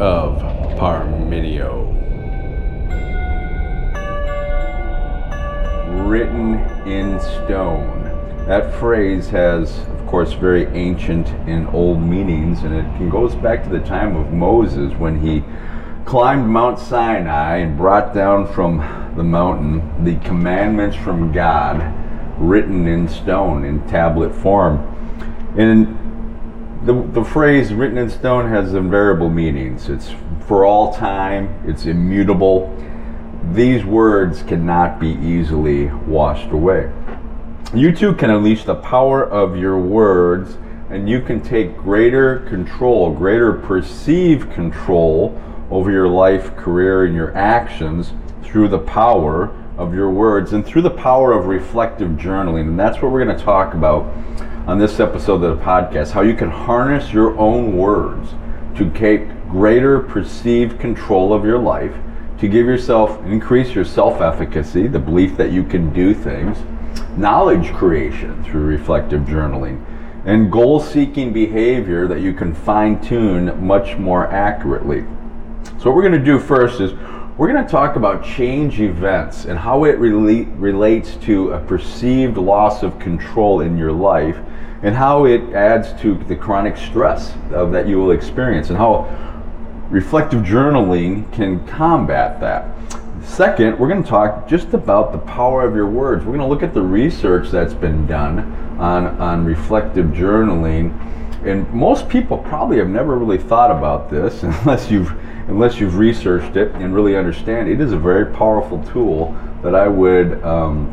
of Parmenio. Written in stone. That phrase has, of course, very ancient and old meanings, and it goes back to the time of Moses when he climbed Mount Sinai and brought down from the mountain the commandments from God written in stone in tablet form. And the, the phrase written in stone has invariable meanings. It's for all time, it's immutable. These words cannot be easily washed away. You too can unleash the power of your words, and you can take greater control, greater perceived control over your life, career, and your actions through the power of your words and through the power of reflective journaling. And that's what we're going to talk about on this episode of the podcast how you can harness your own words to take greater perceived control of your life, to give yourself, increase your self efficacy, the belief that you can do things, knowledge creation through reflective journaling, and goal seeking behavior that you can fine tune much more accurately. So, what we're going to do first is we're going to talk about change events and how it rela- relates to a perceived loss of control in your life and how it adds to the chronic stress of, that you will experience and how reflective journaling can combat that. Second, we're going to talk just about the power of your words. We're going to look at the research that's been done on, on reflective journaling. And most people probably have never really thought about this unless you've unless you've researched it and really understand it is a very powerful tool that I would um,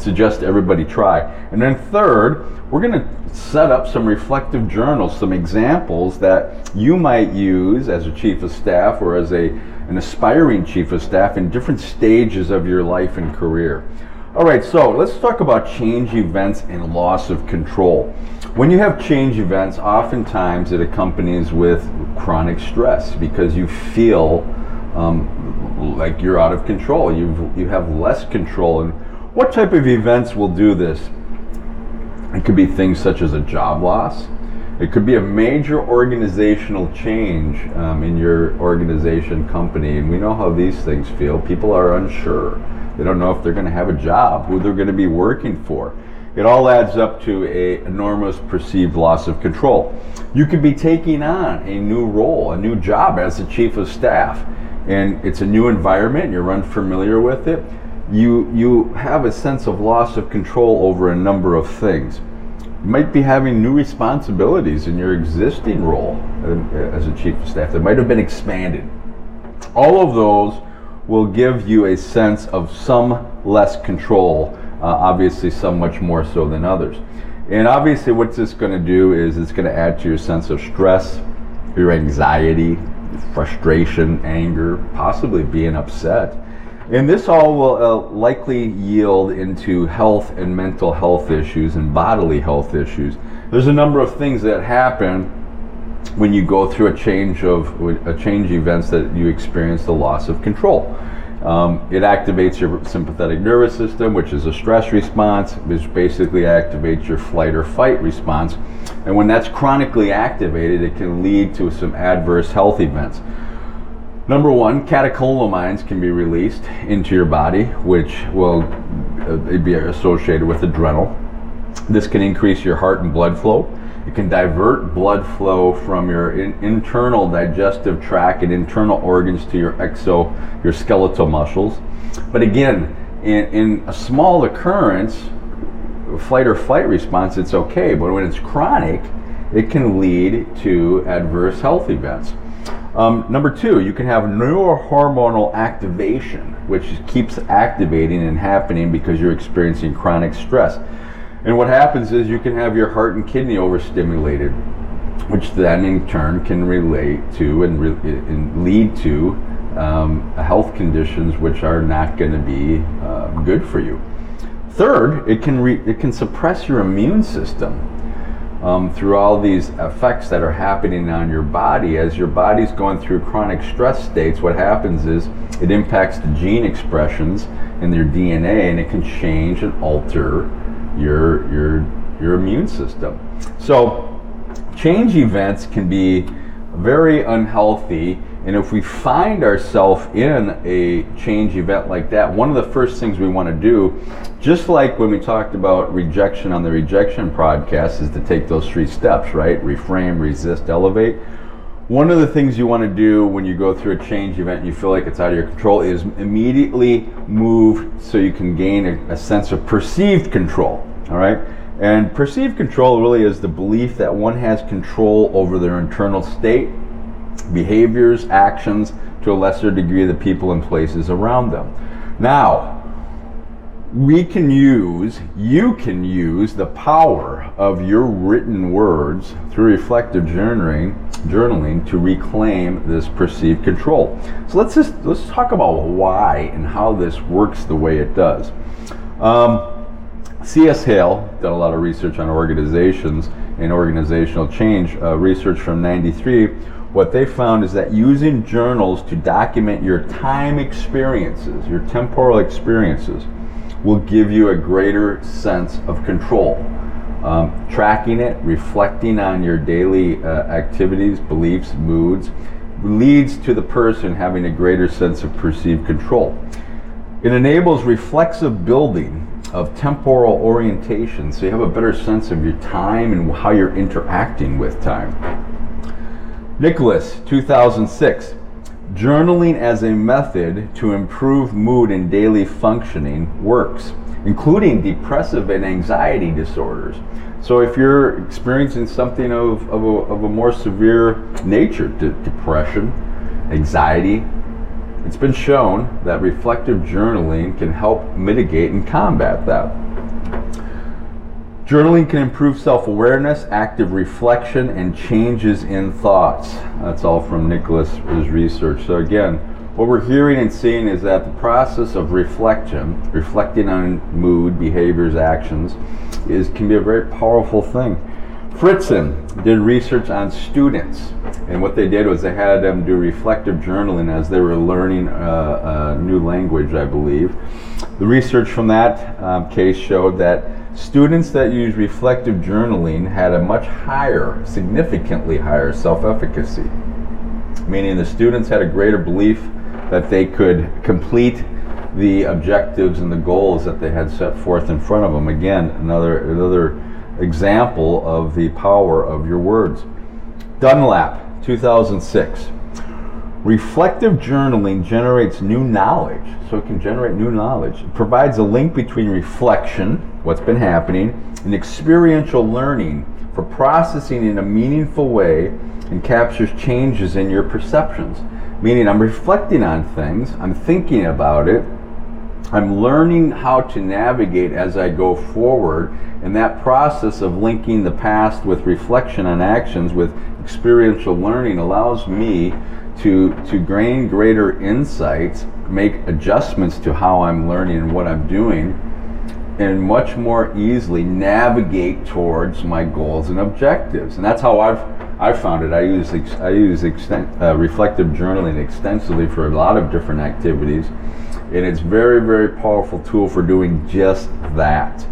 suggest everybody try. And then third, we're going to set up some reflective journals, some examples that you might use as a chief of staff or as a an aspiring chief of staff in different stages of your life and career. All right, so let's talk about change events and loss of control. When you have change events, oftentimes it accompanies with chronic stress because you feel um, like you're out of control. You you have less control. And what type of events will do this? It could be things such as a job loss. It could be a major organizational change um, in your organization, company, and we know how these things feel. People are unsure they don't know if they're going to have a job, who they're going to be working for. It all adds up to a enormous perceived loss of control. You could be taking on a new role, a new job as a chief of staff, and it's a new environment. You're unfamiliar with it. You you have a sense of loss of control over a number of things. You might be having new responsibilities in your existing role uh, as a chief of staff that might have been expanded. All of those will give you a sense of some less control, uh, obviously, some much more so than others. And obviously, what's this going to do is it's going to add to your sense of stress, your anxiety, frustration, anger, possibly being upset. And this all will uh, likely yield into health and mental health issues and bodily health issues. There's a number of things that happen when you go through a change of a change events that you experience the loss of control. Um, it activates your sympathetic nervous system, which is a stress response, which basically activates your flight or fight response. And when that's chronically activated, it can lead to some adverse health events. Number one, catecholamines can be released into your body, which will uh, be associated with adrenal. This can increase your heart and blood flow. It can divert blood flow from your in, internal digestive tract and internal organs to your exo, your skeletal muscles. But again, in, in a small occurrence, flight or flight response, it's okay. But when it's chronic, it can lead to adverse health events. Um, number two, you can have neurohormonal activation, which keeps activating and happening because you're experiencing chronic stress. And what happens is you can have your heart and kidney overstimulated, which then in turn can relate to and, re- and lead to um, health conditions which are not going to be uh, good for you. Third, it can re- it can suppress your immune system um, through all these effects that are happening on your body. As your body's going through chronic stress states, what happens is it impacts the gene expressions in your DNA, and it can change and alter your your your immune system. So change events can be very unhealthy. And if we find ourselves in a change event like that, one of the first things we want to do, just like when we talked about rejection on the rejection podcast, is to take those three steps, right? Reframe, resist, elevate. One of the things you want to do when you go through a change event and you feel like it's out of your control is immediately move so you can gain a, a sense of perceived control. All right? And perceived control really is the belief that one has control over their internal state, behaviors, actions, to a lesser degree, the people and places around them. Now, we can use, you can use the power of your written words through reflective journaling, journaling to reclaim this perceived control. So let's just let's talk about why and how this works the way it does. Um, C.S. Hale did a lot of research on organizations and organizational change. Uh, research from '93. What they found is that using journals to document your time experiences, your temporal experiences will give you a greater sense of control. Um, tracking it, reflecting on your daily uh, activities, beliefs, moods, leads to the person having a greater sense of perceived control. It enables reflexive building of temporal orientation so you have a better sense of your time and how you're interacting with time. Nicholas, 2006. Journaling as a method to improve mood and daily functioning works, including depressive and anxiety disorders. So, if you're experiencing something of, of, a, of a more severe nature, de- depression, anxiety, it's been shown that reflective journaling can help mitigate and combat that. Journaling can improve self awareness, active reflection, and changes in thoughts. That's all from Nicholas's research. So, again, what we're hearing and seeing is that the process of reflection, reflecting on mood, behaviors, actions, is can be a very powerful thing. Fritzen did research on students, and what they did was they had them do reflective journaling as they were learning uh, a new language, I believe. The research from that um, case showed that Students that use reflective journaling had a much higher, significantly higher self efficacy, meaning the students had a greater belief that they could complete the objectives and the goals that they had set forth in front of them. Again, another, another example of the power of your words. Dunlap, 2006. Reflective journaling generates new knowledge, so it can generate new knowledge. It provides a link between reflection, what's been happening, and experiential learning for processing in a meaningful way and captures changes in your perceptions. Meaning, I'm reflecting on things, I'm thinking about it, I'm learning how to navigate as I go forward, and that process of linking the past with reflection on actions with experiential learning allows me to to gain greater insights, make adjustments to how I'm learning and what I'm doing, and much more easily navigate towards my goals and objectives. And that's how I've I've found it. I use I use extent, uh, reflective journaling extensively for a lot of different activities, and it's very very powerful tool for doing just that.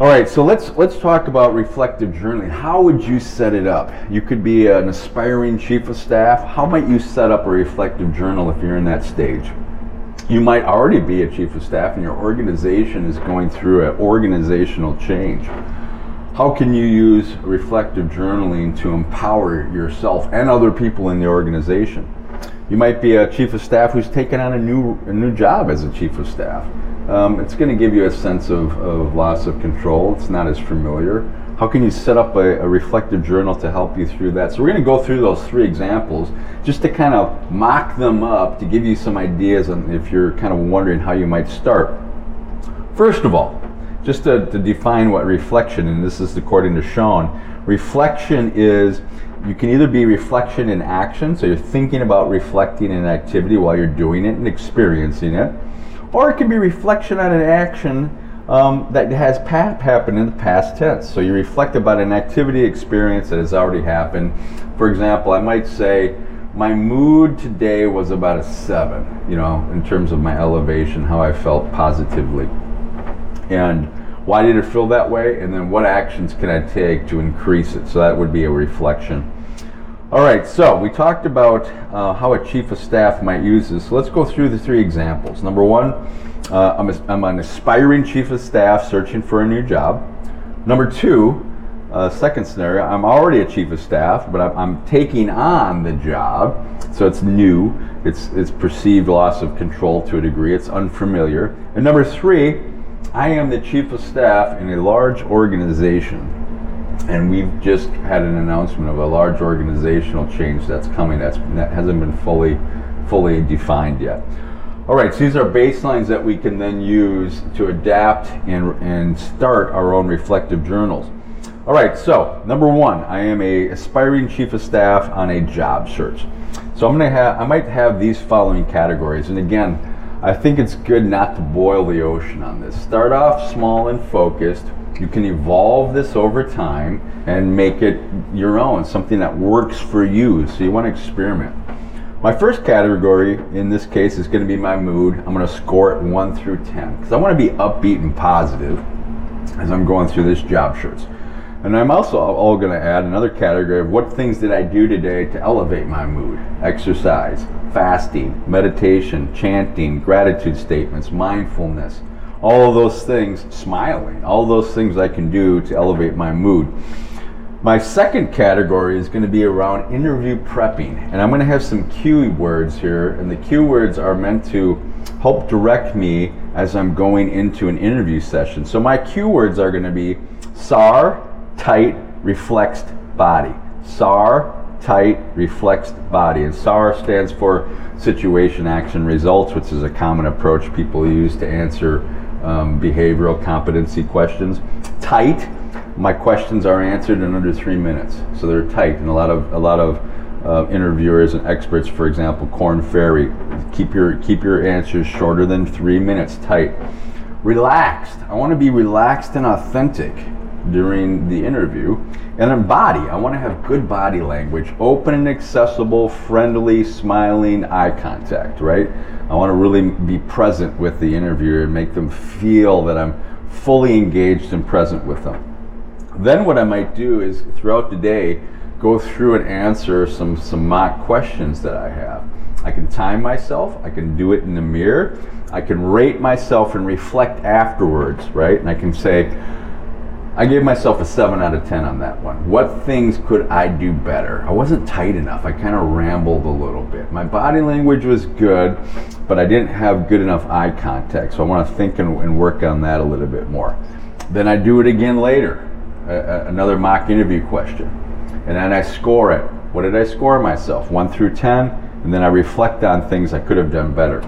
All right, so let's let's talk about reflective journaling. How would you set it up? You could be an aspiring chief of staff. How might you set up a reflective journal if you're in that stage? You might already be a chief of staff and your organization is going through an organizational change. How can you use reflective journaling to empower yourself and other people in the organization? You might be a chief of staff who's taken on a new a new job as a chief of staff um, it's going to give you a sense of, of loss of control. It's not as familiar. How can you set up a, a, reflective journal to help you through that? So we're going to go through those three examples just to kind of mock them up to give you some ideas on if you're kind of wondering how you might start. First of all, just to, to define what reflection, and this is according to Schön, reflection is you can either be reflection in action, so you're thinking about reflecting an activity while you're doing it and experiencing it or it can be reflection on an action um, that has happened in the past tense. So you reflect about an activity experience that has already happened. For example, I might say, my mood today was about a seven, you know, in terms of my elevation, how I felt positively. And why did it feel that way? And then what actions can I take to increase it? So that would be a reflection. All right, so we talked about uh, how a chief of staff might use this. So let's go through the three examples. Number one, uh, I'm, a, I'm an aspiring chief of staff searching for a new job. Number two, uh, second scenario, I'm already a chief of staff, but I'm, I'm, taking on the job, so it's new. It's it's perceived loss of control to a degree. It's unfamiliar. And number three, I am the chief of staff in a large organization, and we've just had an announcement of a large organizational change that's coming. That's that hasn't been fully fully defined yet. All right, so these are baselines that we can then use to adapt and, and start our own reflective journals. All right, so number one, I am a aspiring chief of staff on a job search. So I'm gonna have, I might have these following categories. And again, I think it's good not to boil the ocean on this. Start off small and focused. You can evolve this over time and make it your own, something that works for you. So you want to experiment. My first category in this case is going to be my mood. I'm going to score it 1 through 10 because I want to be upbeat and positive as I'm going through this job search. And I'm also all going to add another category of what things did I do today to elevate my mood? Exercise, fasting, meditation, chanting, gratitude statements, mindfulness, all of those things, smiling, all those things I can do to elevate my mood. My second category is going to be around interview prepping, and I'm going to have some cue words here, and the cue words are meant to help direct me as I'm going into an interview session. So my cue words are going to be SAR, tight, reflexed body. SAR, tight, reflexed body. And SAR stands for situation, action, results, which is a common approach people use to answer um, behavioral competency questions. Tight, my questions are answered in under three minutes, so they're tight. And a lot of a lot of uh, interviewers and experts, for example, Korn Ferry, keep your keep your answers shorter than three minutes. Tight. Relaxed. I want to be relaxed and authentic during the interview. And then body, I want to have good body language, open and accessible, friendly, smiling eye contact, right? I want to really be present with the interviewer and make them feel that I'm fully engaged and present with them. Then what I might do is throughout the day, go through and answer some, some mock questions that I have. I can time myself, I can do it in the mirror, I can rate myself and reflect afterwards, right? And I can say, I gave myself a 7 out of 10 on that one. What things could I do better? I wasn't tight enough. I kind of rambled a little bit. My body language was good, but I didn't have good enough eye contact. So I want to think and, and work on that a little bit more. Then I do it again later, another mock interview question. And then I score it. What did I score myself? 1 through 10. And then I reflect on things I could have done better.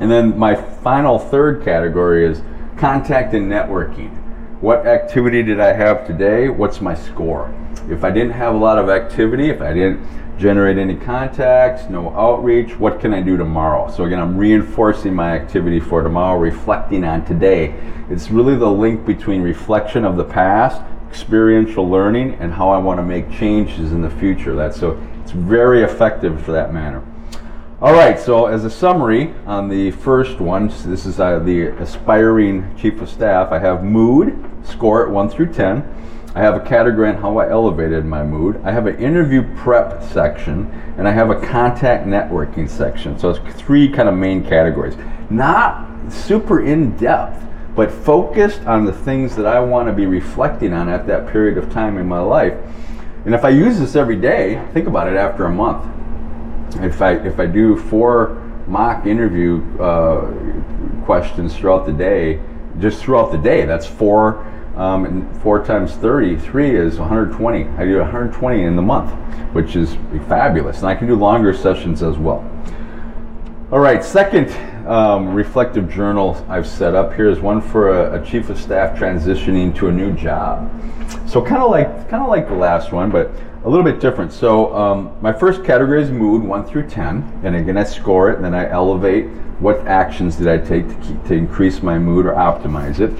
And then my final third category is contact and networking what activity did I have today? What's my score? If I didn't have a lot of activity, if I didn't generate any contacts, no outreach, what can I do tomorrow? So again, I'm reinforcing my activity for tomorrow, reflecting on today. It's really the link between reflection of the past, experiential learning, and how I want to make changes in the future. That's so it's very effective for that manner. All right, so as a summary on the first one, this is uh, the aspiring chief of staff. I have mood, score it 1 through 10. I have a category on how I elevated my mood. I have an interview prep section, and I have a contact networking section. So it's three kind of main categories. Not super in depth, but focused on the things that I want to be reflecting on at that period of time in my life. And if I use this every day, think about it after a month. If I if I do four mock interview uh, questions throughout the day, just throughout the day, that's four um, and four times 30, three is 120. I do 120 in the month, which is fabulous. And I can do longer sessions as well. All right, second um, reflective journal I've set up here is one for a, a, chief of staff transitioning to a new job. So kind of like kind of like the last one, but a little bit different. So um, my first category is mood, one through ten, and again I score it, and then I elevate what actions did I take to keep, to increase my mood or optimize it.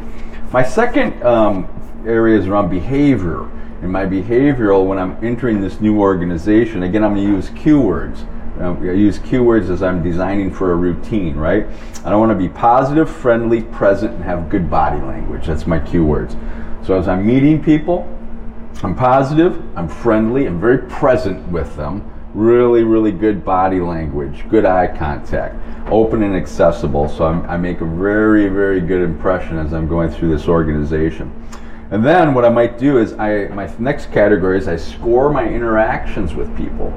My second um, area is around behavior. And my behavioral, when I'm entering this new organization, again, I'm going to use keywords. Um, I use keywords as I'm designing for a routine, right? I don't want to be positive, friendly, present, and have good body language. That's my keywords. So as I'm meeting people, I'm positive, I'm friendly, I'm very present with them. Really, really good body language, good eye contact, open and accessible. So I'm, i make a very, very good impression as I'm going through this organization. And then what I might do is I my next category is I score my interactions with people.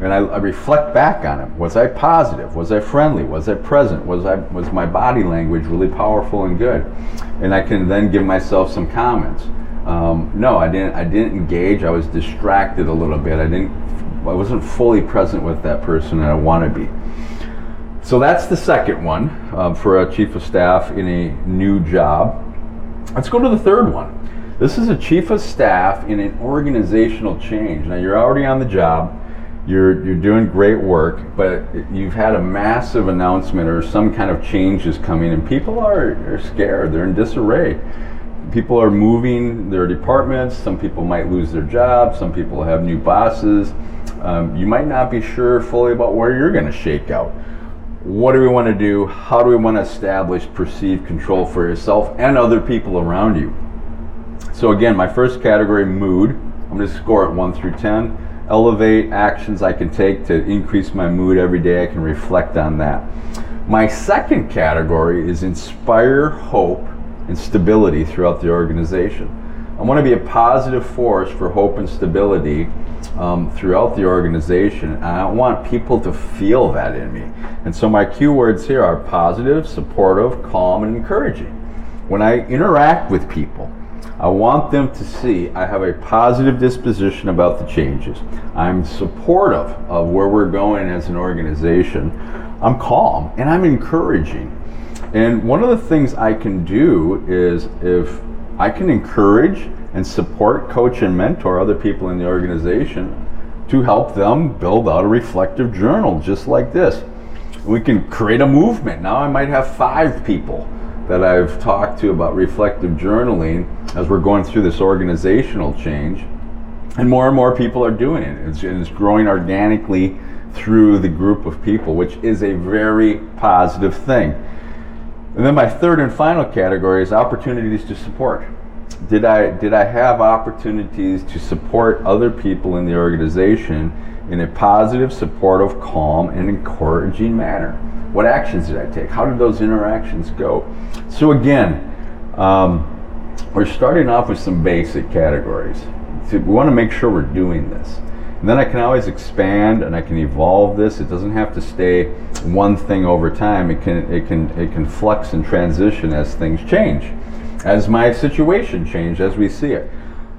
And I, I, reflect back on them. Was I positive? Was I friendly? Was I present? Was I was my body language really powerful and good? And I can then give myself some comments. Um, no, I didn't. I didn't engage. I was distracted a little bit. I didn't. I wasn't fully present with that person, and I want to be. So that's the second one um, for a chief of staff in a new job. Let's go to the third one. This is a chief of staff in an organizational change. Now you're already on the job, you're you're doing great work, but you've had a massive announcement or some kind of change is coming, and people are, are scared. They're in disarray. People are moving their departments. Some people might lose their jobs. Some people have new bosses. Um, you might not be sure fully about where you're going to shake out. What do we want to do? How do we want to establish perceived control for yourself and other people around you? So again, my first category, mood. I'm going to score it 1 through 10. Elevate actions I can take to increase my mood every day. I can reflect on that. My second category is inspire hope and stability throughout the organization. I want to be a positive force for hope and stability um, throughout the organization. And I want people to feel that in me. And so my cue words here are positive, supportive, calm, and encouraging. When I interact with people, I want them to see I have a positive disposition about the changes. I'm supportive of where we're going as an organization. I'm calm and I'm encouraging. And one of the things I can do is if I can encourage and support, coach, and mentor other people in the organization to help them build out a reflective journal just like this. We can create a movement. Now I might have five people that I've talked to about reflective journaling as we're going through this organizational change. And more and more people are doing it. It's, it's growing organically through the group of people, which is a very positive thing. And then my third and final category is opportunities to support. Did I did I have opportunities to support other people in the organization in a positive, supportive, calm, and encouraging manner? What actions did I take? How did those interactions go? So again, um, we're starting off with some basic categories. So we want to make sure we're doing this. And then I can always expand and I can evolve this. It doesn't have to stay one thing over time. It can it can it can flux and transition as things change, as my situation change as we see it.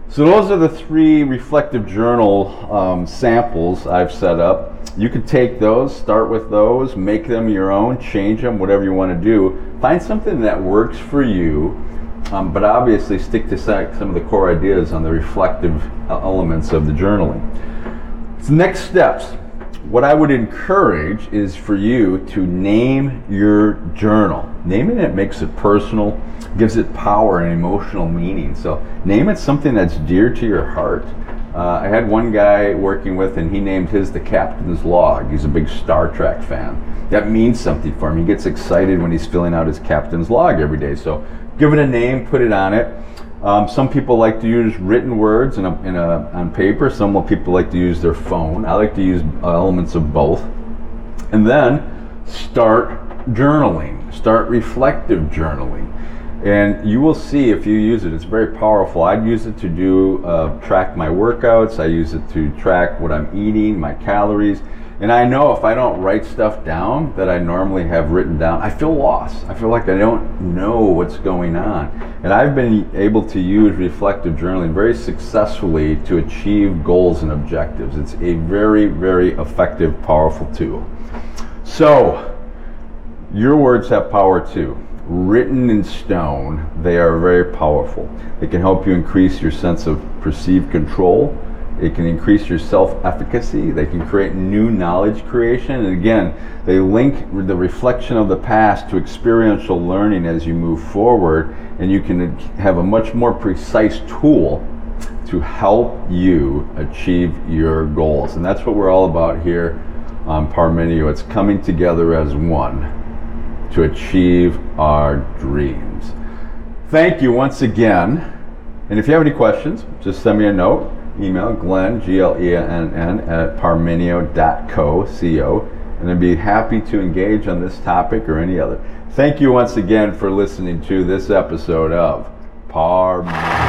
So those are the three reflective journal um, samples I've set up. You can take those, start with those, make them your own, change them, whatever you want to do. Find something that works for you, um, but obviously stick to some of the core ideas on the reflective uh, elements of the journaling. So next steps. What I would encourage is for you to name your journal. Naming it makes it personal, gives it power and emotional meaning. So name it something that's dear to your heart. Uh, I had one guy working with, and he named his the captain's log. He's a big Star Trek fan. That means something for him. He gets excited when he's filling out his captain's log every day. So give it a name, put it on it. Um, some people like to use written words in a, in a, on paper. Some people like to use their phone. I like to use elements of both. And then start journaling. Start reflective journaling. And you will see if you use it, it's very powerful. I'd use it to do uh, track my workouts. I use it to track what I'm eating, my calories. And I know if I don't write stuff down that I normally have written down, I feel lost. I feel like I don't know what's going on. And I've been able to use reflective journaling very successfully to achieve goals and objectives. It's a very, very effective, powerful tool. So, your words have power too written in stone, they are very powerful. They can help you increase your sense of perceived control. It can increase your self efficacy. They can create new knowledge creation. And again, they link the reflection of the past to experiential learning as you move forward. And you can have a much more precise tool to help you achieve your goals. And that's what we're all about here on Parmenio. It's coming together as one to achieve our dreams. Thank you once again And if you have any questions, just send me a note. Email Glenn, G L E N N, at parmenio.co, C-O, and I'd be happy to engage on this topic or any other. Thank you once again for listening to this episode of Parmenio.